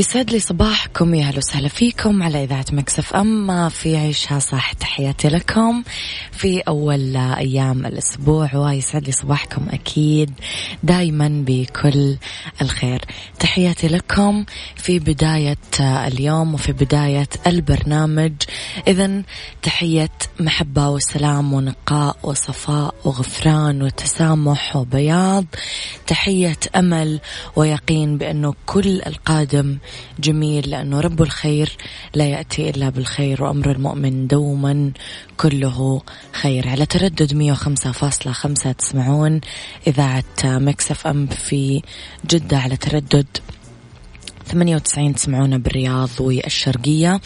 يسعد لي صباحكم يا أهلا وسهلا فيكم على إذاعة Mix FM في عيشها صح تحياتي لكم في أول أيام الأسبوع ويسعد لي صباحكم أكيد دائما بكل الخير. تحياتي لكم في بداية اليوم وفي بداية البرنامج. اذا تحية محبة وسلام ونقاء وصفاء وغفران وتسامح وبياض. تحية أمل ويقين بأنه كل القادم جميل لأنه رب الخير لا يأتي إلا بالخير وأمر المؤمن دوما كله خير. على تردد 105.5 تسمعون إذاعة مكسف أم في جدة. على تردد 98 تسمعونا بالرياض والشرقية.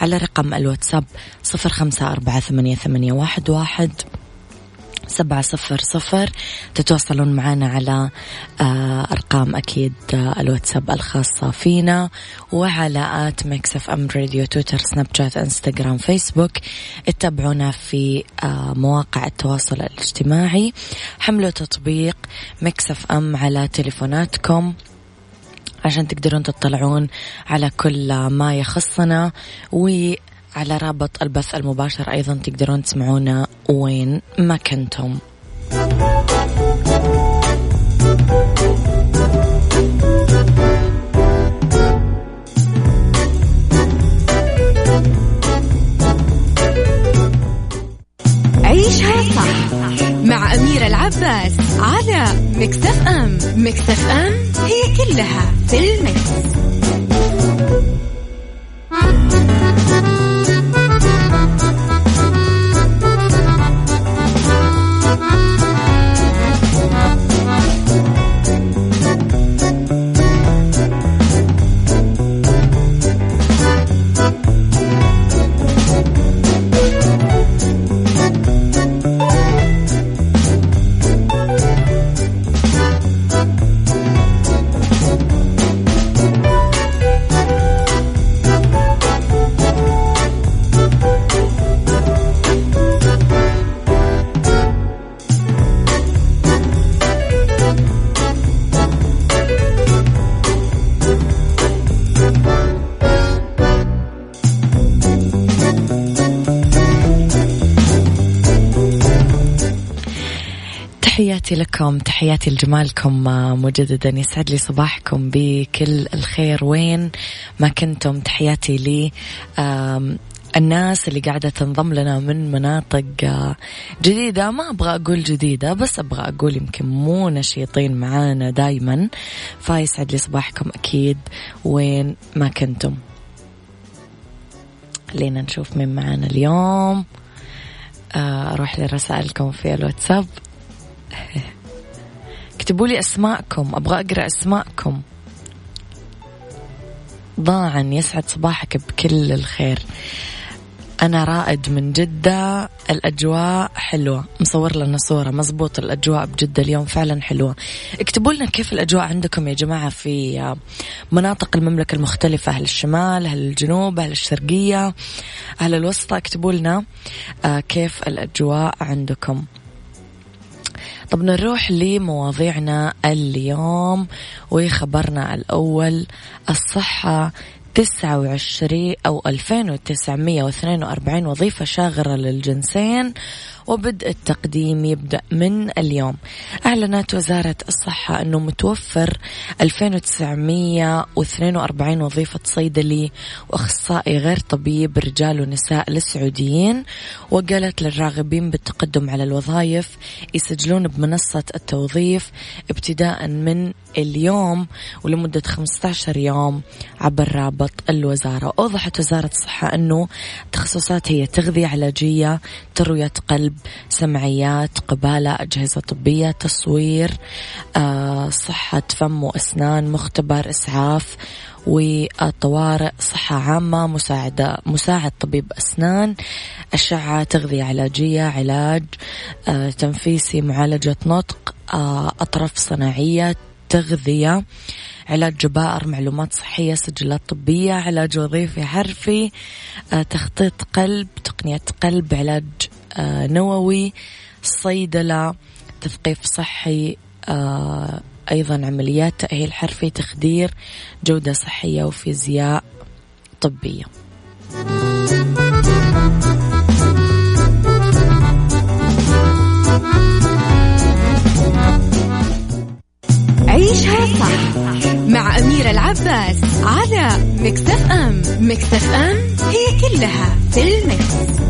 على رقم الواتساب صفر خمسة أربعة ثمانية, ثمانية واحد, واحد. سبعة صفر صفر. تتواصلون معنا على آه، أرقام أكيد آه، الواتساب الخاصة فينا وعلى at Mix FM Radio تويتر سناب شات إنستغرام فيسبوك. اتبعونا في آه، مواقع التواصل الاجتماعي. حملوا تطبيق Mix FM على تليفوناتكم عشان تقدرون تطلعون على كل ما يخصنا. على رابط البث المباشر أيضا تقدرون تسمعونا وين ما كنتم عيشها صح مع أميرة العباس على مكتف أم مكتف أم هي كلها في المكس. تحياتي لكم تحياتي لجمالكم مجددا يسعد لي صباحكم بكل الخير. وين ما كنتم تحياتي لي. الناس اللي قاعدة تنضم لنا من مناطق آه، جديدة. ما أبغى أقول جديدة بس أبغى أقول يمكن مو نشيطين معانا دايما. فيسعد لي صباحكم أكيد. وين ما كنتم. خلينا نشوف مين معانا اليوم. آه، أروح لرسائلكم في الواتساب. اكتبوا لي أسماءكم أبغى أقرأ أسماءكم. ضاعا يسعد صباحك بكل الخير. أنا رائد من جدة الأجواء حلوة. مصور لنا صورة مزبوط الأجواء بجدة اليوم فعلا حلوة. اكتبوا لنا كيف الأجواء عندكم يا جماعة في مناطق المملكة المختلفة أهل الشمال أهل الجنوب أهل الشرقية أهل الوسطى؟ اكتبوا لنا آه، كيف الأجواء عندكم. طب نروح لمواضيعنا اليوم وخبرنا الأول الصحة تسعة وعشرين أو ألفين وتسعمية واثنين وأربعين وظيفة شاغرة للجنسين وبدء التقديم يبدأ من اليوم. أعلنت وزارة الصحة أنه متوفر 2942 وظيفة صيدلي وأخصائي غير طبيب رجال ونساء للسعوديين. وقالت للراغبين بالتقدم على الوظائف يسجلون بمنصة التوظيف ابتداء من اليوم ولمدة 15 يوم عبر رابط الوزارة. أوضحت وزارة الصحة أنه تخصصات هي تغذية علاجية تروية قلب سمعيات قبالة أجهزة طبية تصوير آه، صحة فم وأسنان مختبر إسعاف والطوارئ صحة عامة مساعدة مساعد طبيب أسنان أشعة تغذية علاجية علاج آه، تنفيسي معالجة نطق آه، أطراف صناعية تغذية علاج جبائر معلومات صحية سجلات طبية علاج وظيفي حرفي تخطيط قلب تقنية قلب علاج نووي صيدلة تثقيف صحي آه، أيضا عمليات تأهيل حرفي تخدير جودة صحية وفيزياء طبية عيشها صح مع أميرة العباس على مكتف أم مكتف أم هي كلها في المكس.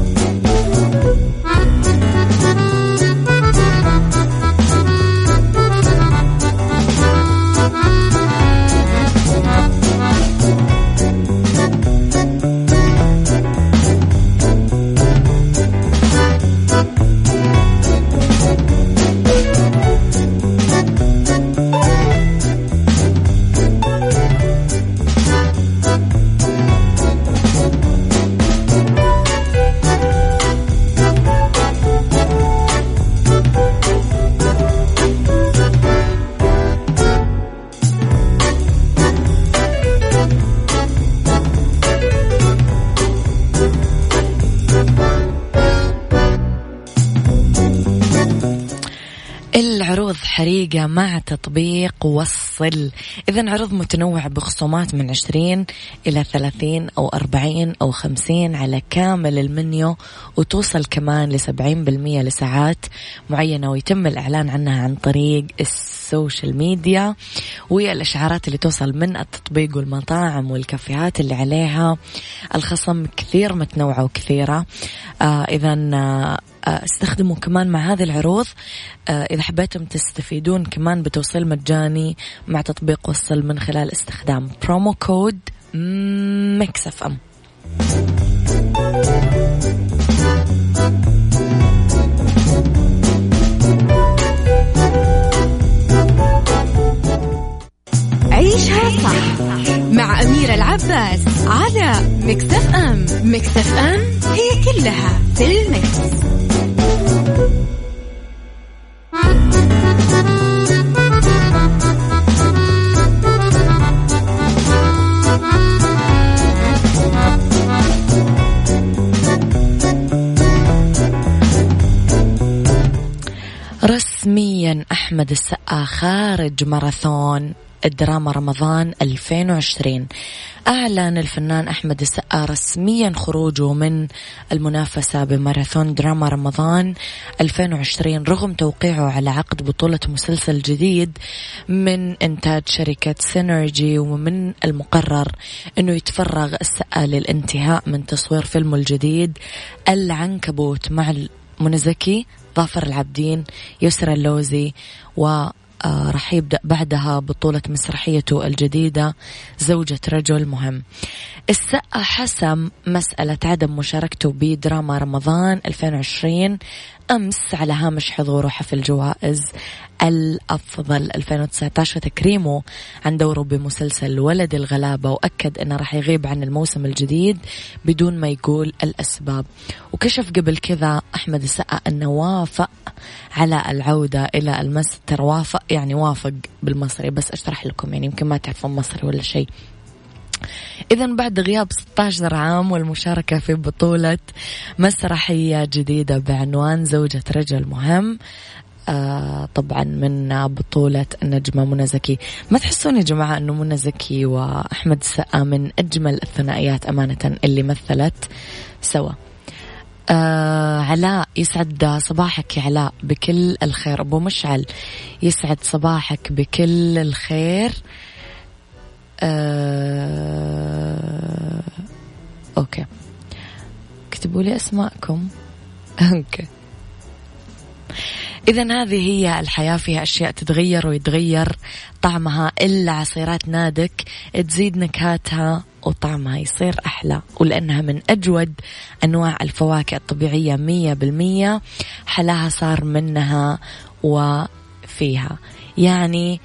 حريقة مع تطبيق وصل. إذا عرض متنوع بخصومات من 20 إلى 30 أو 40 أو 50 على كامل المنيو وتوصل كمان ل 70% لساعات معينة ويتم الإعلان عنها عن طريق السوشيال ميديا والإشعارات اللي توصل من التطبيق والمطاعم والكافيهات اللي عليها. الخصم كثير متنوعة وكثيرة. آه إذا آه آه، استخدموا كمان مع هذه العروض. آه، إذا حبيتم تستفيدون كمان بتوصيل مجاني مع تطبيق وصل من خلال استخدام promo code Mix FM. عيشها صح مع أميرة العباس على مكتف أم مكتف أم هي كلها في المكس. رسميا أحمد السقا خارج ماراثون. الدراما رمضان 2020 أعلن الفنان أحمد السقا رسميا خروجه من المنافسة بماراثون دراما رمضان 2020 رغم توقيعه على عقد بطولة مسلسل جديد من إنتاج شركة سينرجي ومن المقرر أنه يتفرغ السقا للانتهاء من تصوير فيلمه الجديد العنكبوت مع منى زكي ظافر العابدين يسرى اللوزي و راح يبدأ بعدها بطولة مسرحيته الجديدة زوجة رجل مهم. السقا حسم مسألة عدم مشاركته بدراما رمضان 2020 أمس على هامش حضوره حفل جوائز الأفضل 2019 وتكريمه عن دوره بمسلسل ولد الغلابة. وأكد أنه راح يغيب عن الموسم الجديد بدون ما يقول الأسباب. وكشف قبل كذا أحمد السقا أنه وافق على العودة إلى المستر وافق يعني وافق بالمصري. بس أشرح لكم يعني يمكن ما تعرفون مصري ولا شيء. إذا بعد غياب 16 عام والمشاركة في بطولة مسرحية جديدة بعنوان زوجة رجل مهم آه طبعا من بطولة النجمة منى زكي. ما تحسون يا جماعة أنه منى زكي وأحمد السقا من أجمل الثنائيات أمانة اللي مثلت؟ سوا. آه علاء يسعد صباحك يا علاء بكل الخير. أبو مشعل يسعد صباحك بكل الخير. آه أوكي. اكتبوا لي أسماءكم. أوكي. إذا هذه هي الحياة فيها أشياء تتغير ويتغير. طعمها إلا عصيرات نادك. تزيد نكهاتها وطعمها يصير أحلى. ولأنها من أجود أنواع الفواكه الطبيعية مية بالمية. حلاها صار منها وفيها. يعني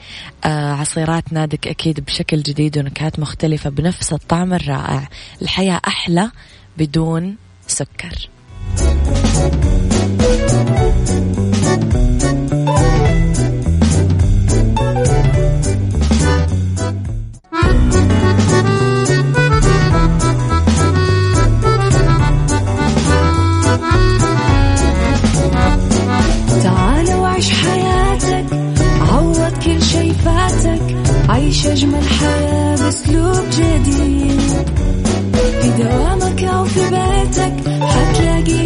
آه عصيرات نادك أكيد بشكل جديد ونكهات مختلفة بنفس الطعم الرائع. الحياة أحلى بدون سكر.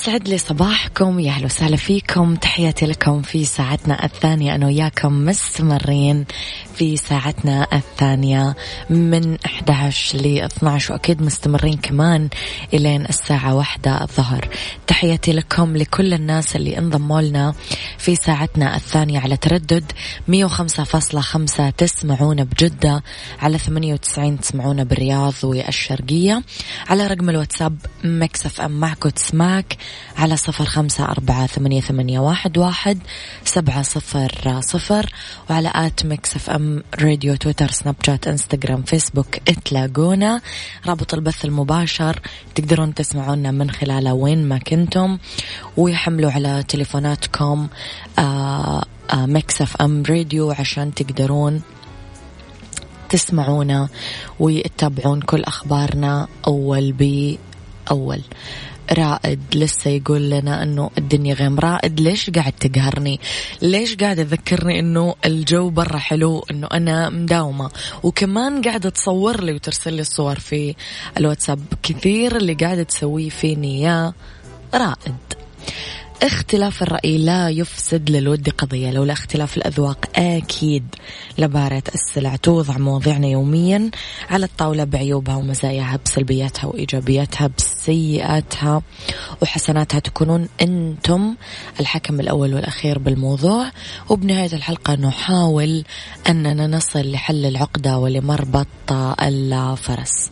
يسعد لي صباحكم يا أهلا وسهلا فيكم. تحياتي لكم في ساعتنا الثانية أنا وياكم مستمرين في ساعتنا الثانية من 11 ل 12 وأكيد مستمرين كمان إلين الساعة واحدة الظهر. تحياتي لكم لكل الناس اللي انضموا لنا في ساعتنا الثانية على تردد 105.5 تسمعونا بجدة على 98 تسمعونا بالرياض والشرقية. على رقم الواتساب Mix FM معك وتسمعك على صفر خمسة أربعة ثمانية, ثمانية واحد, واحد سبعة صفر صفر وعلى at Mix FM Radio تويتر سناب شات انستغرام فيسبوك اتلاقونا رابط البث المباشر. تقدرون تسمعونا من خلاله وين ما كنتم. ويحملوا على تليفوناتكم Mix FM Radio عشان تقدرون تسمعونا وتتابعون كل أخبارنا أول بأول. رائد لسه يقول لنا إنه الدنيا غيم. رائد ليش قاعد تقهرني؟ ليش قاعد تذكرني إنه الجو برا حلو إنه أنا مداومة؟ وكمان قاعدة تصور لي وترسل لي الصور في الواتساب. كثير اللي قاعدة تسويه فيني يا رائد. اختلاف الرأي لا يفسد للود قضية. لولا اختلاف الأذواق أكيد لبارة السلع توضع مواضيعنا يوميا على الطاولة بعيوبها ومزاياها بسلبياتها وإيجابياتها بسيئاتها. وحسناتها تكونون أنتم الحكم الأول والأخير بالموضوع. وبنهاية الحلقة نحاول أننا نصل لحل العقدة ولمربط الفرس.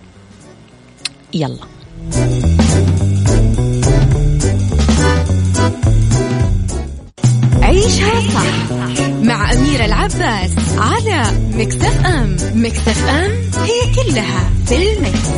يلا. عيشها صح مع أميرة العباس على مكتف أم مكتف أم هي كلها في المكس.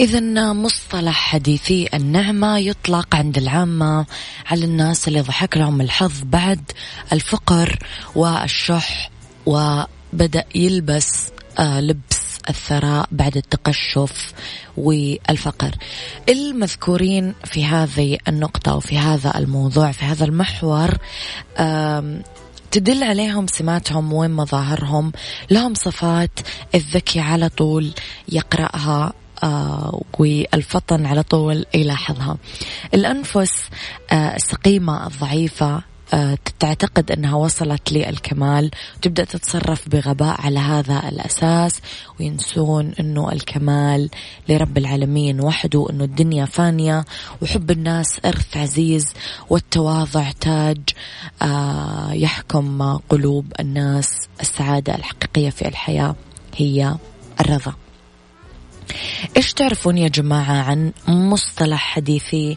إذا مصطلح حديثي النعمة يطلق عند العامة على الناس اللي ضحك لهم الحظ بعد الفقر والشح وبدأ يلبس آه لبس الثراء بعد التقشف والفقر. المذكورين في هذه النقطة وفي هذا الموضوع في هذا المحور تدل عليهم سماتهم وين مظاهرهم. لهم صفات الذكي على طول يقرأها آه والفطن على طول يلاحظها. الأنفس آه السقيمة الضعيفة تعتقد أنها وصلت للكمال وتبدأ تتصرف بغباء على هذا الأساس وينسون أنه الكمال لرب العالمين وحده أنه الدنيا فانية وحب الناس إرث عزيز والتواضع تاج آه، يحكم قلوب الناس. السعادة الحقيقية في الحياة هي الرضا. إيش تعرفون يا جماعة عن مصطلح حديثي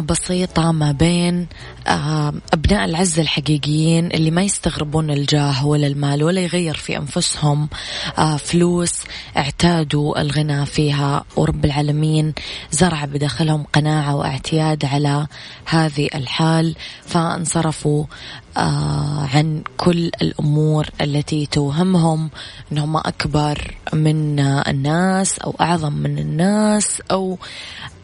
بسيطة ما بين أبناء العز الحقيقيين اللي ما يستغربون الجاه ولا المال ولا يغير في أنفسهم آه، فلوس اعتادوا الغنى فيها ورب العالمين زرع بداخلهم قناعة واعتياد على هذه الحال فانصرفوا آه، عن كل الأمور التي توهمهم أنهم أكبر من الناس أو أعظم من الناس أو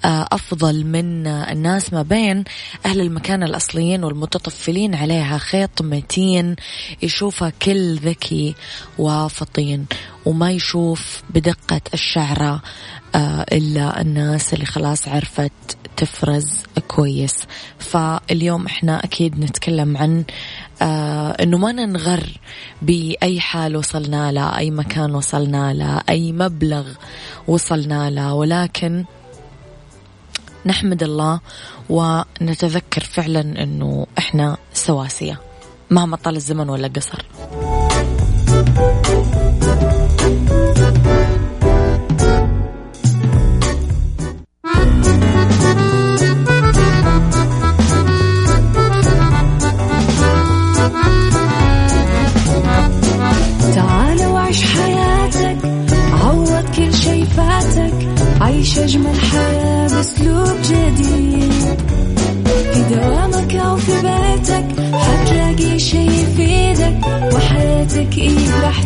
آه، أفضل من الناس ما بين أهل المكان الأصليين والمتطفلين عليها خيط متين يشوفها كل ذكي وفطين وما يشوف بدقة الشعرة آه، إلا الناس اللي خلاص عرفت تفرز كويس. فاليوم إحنا أكيد نتكلم عن آه إنه ما ننغر بأي حال وصلنا له أي مكان وصلنا له أي مبلغ وصلنا له ولكن نحمد الله ونتذكر فعلا إنه إحنا سواسية مهما طال الزمن ولا قصر.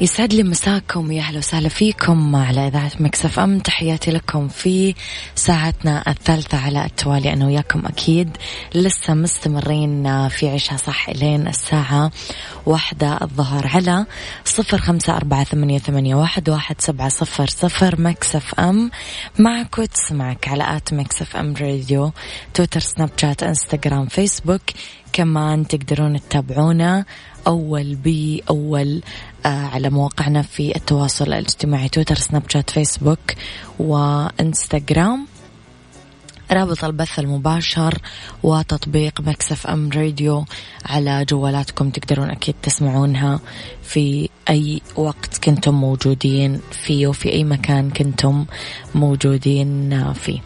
يسعد لي مساكم يا أهلا وسهلا فيكم على إذاعة Mix FM. تحياتي لكم في ساعتنا الثالثة على التوالي. أنا وياكم أكيد لسه مستمرين في عيشها صح إلين الساعة واحدة الظهر على صفر خمسة أربعة ثمانية, ثمانية واحد, واحد سبعة صفر صفر Mix FM. معك وتسمعك على at Mix FM Radio تويتر سناب شات إنستغرام فيسبوك. كمان تقدرون تتابعونا أول بأول آه على مواقعنا في التواصل الاجتماعي تويتر سناب شات فيسبوك وإنستغرام. رابط البث المباشر وتطبيق مكسف أم راديو على جوالاتكم تقدرون أكيد تسمعونها في أي وقت كنتم موجودين فيه وفي أي مكان كنتم موجودين فيه.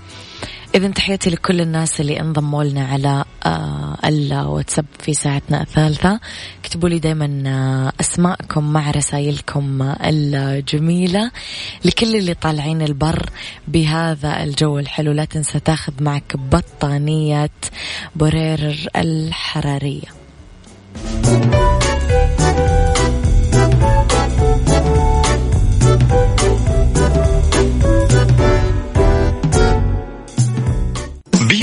إذا تحياتي لكل الناس اللي انضموا لنا على آه، الواتساب في ساعتنا الثالثة. اكتبوا لي دايما آه، أسماءكم مع رسائلكم الجميلة. لكل اللي طالعين البر بهذا الجو الحلو لا تنسى تاخذ معك بطانية بورير الحرارية.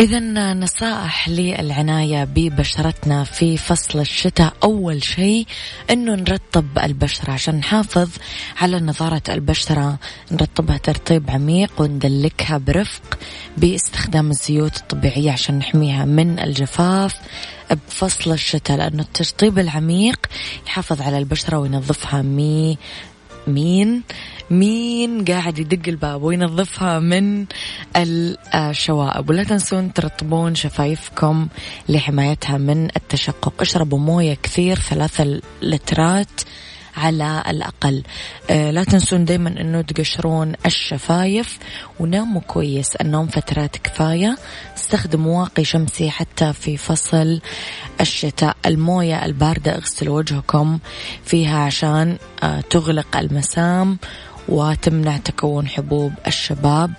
إذا نصائح للعناية ببشرتنا في فصل الشتاء. أول شيء إنه نرطب البشرة عشان نحافظ على نضارة البشرة. نرطبها ترطيب عميق وندلكها برفق باستخدام الزيوت الطبيعية عشان نحميها من الجفاف بفصل الشتاء لأنه الترطيب العميق يحافظ على البشرة وينظفها مي مين؟ مين قاعد يدق الباب وينظفها من الشوائب؟ ولا تنسون ترطبون شفايفكم لحمايتها من التشقق. اشربوا موية كثير ثلاثة لترات. على الأقل. آه لا تنسون دايما أنه تقشرون الشفايف وناموا كويس. النوم فترات كفاية. استخدموا واقي شمسي حتى في فصل الشتاء. الموية الباردة اغسلوا وجهكم فيها عشان آه تغلق المسام وتمنع تكون حبوب الشباب.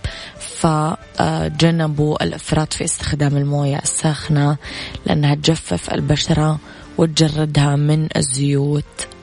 فجنبوا الأفراط في استخدام الموية الساخنة لأنها تجفف البشرة وتجردها من الزيوت.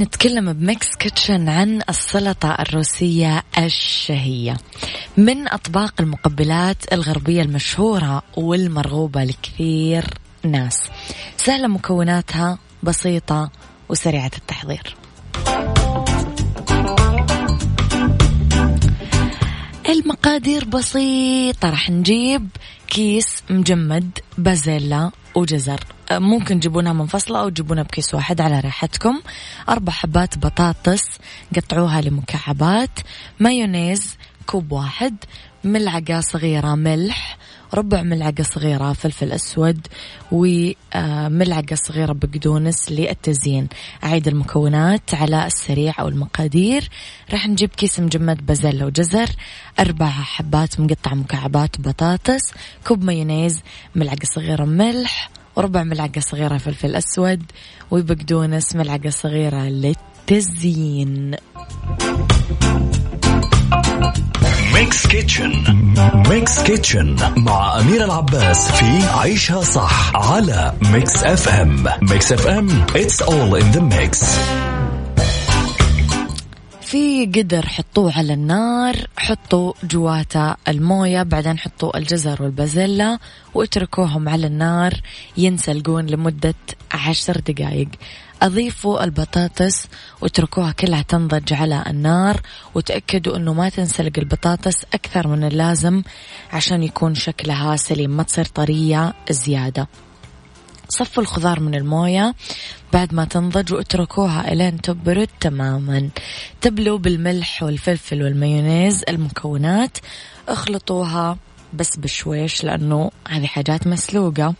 نتكلم ب Mix Kitchen عن السلطة الروسية الشهية. من أطباق المقبلات الغربية المشهورة والمرغوبة لكثير ناس. سهلة مكوناتها بسيطة وسريعة التحضير. المقادير بسيطة. راح نجيب كيس مجمد بازيلا وجزر. ممكن تجيبونها منفصلة أو تجيبونها بكيس واحد على راحتكم. أربع حبات بطاطس قطعوها لمكعبات. مايونيز كوب واحد. ملعقة صغيرة ملح. ربع ملعقة صغيرة فلفل أسود وملعقة صغيرة بقدونس للتزيين. أعيد المكونات على السريع أو المقادير. راح نجيب كيس مجمد بازيلا وجزر أربع حبات مقطع مكعبات بطاطس كوب مايونيز ملعقة صغيرة ملح وربع ملعقة صغيرة فلفل أسود وبقدونس ملعقة صغيرة للتزيين. Mix Kitchen Mix Kitchen مع أميرة العباس في عيشها صح على Mix FM Mix FM it's all in the mix. في قدر حطوه على النار حطوا جواته الموية بعدين حطوا الجزر والبازيلا واتركوهم على النار ينسلقون لمدة عشر دقايق. أضيفوا البطاطس واتركوها كلها تنضج على النار وتأكدوا أنه ما تنسلق البطاطس أكثر من اللازم عشان يكون شكلها سليم ما تصير طرية زيادة. صفوا الخضار من الموية بعد ما تنضج واتركوها إلين تبرد تماما. تبلوا بالملح والفلفل والمايونيز المكونات اخلطوها بس بشويش لأنه هذه حاجات مسلوقة.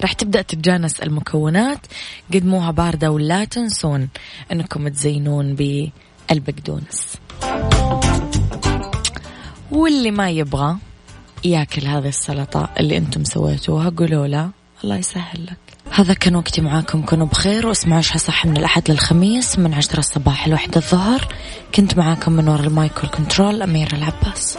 راح تبدأ تتجانس المكونات. قدموها باردة ولا تنسون أنكم تزينون بالبقدونس واللي ما يبغى ياكل هذه السلطة اللي أنتم سويتوها قولوا له الله يسهل لك. هذا كان وقتي معاكم كونوا بخير واسمعوا عشها صح من الأحد للخميس من عشرة الصباح لوحدة الظهر. كنت معاكم من وراء المايك والكنترول أميرة العباس.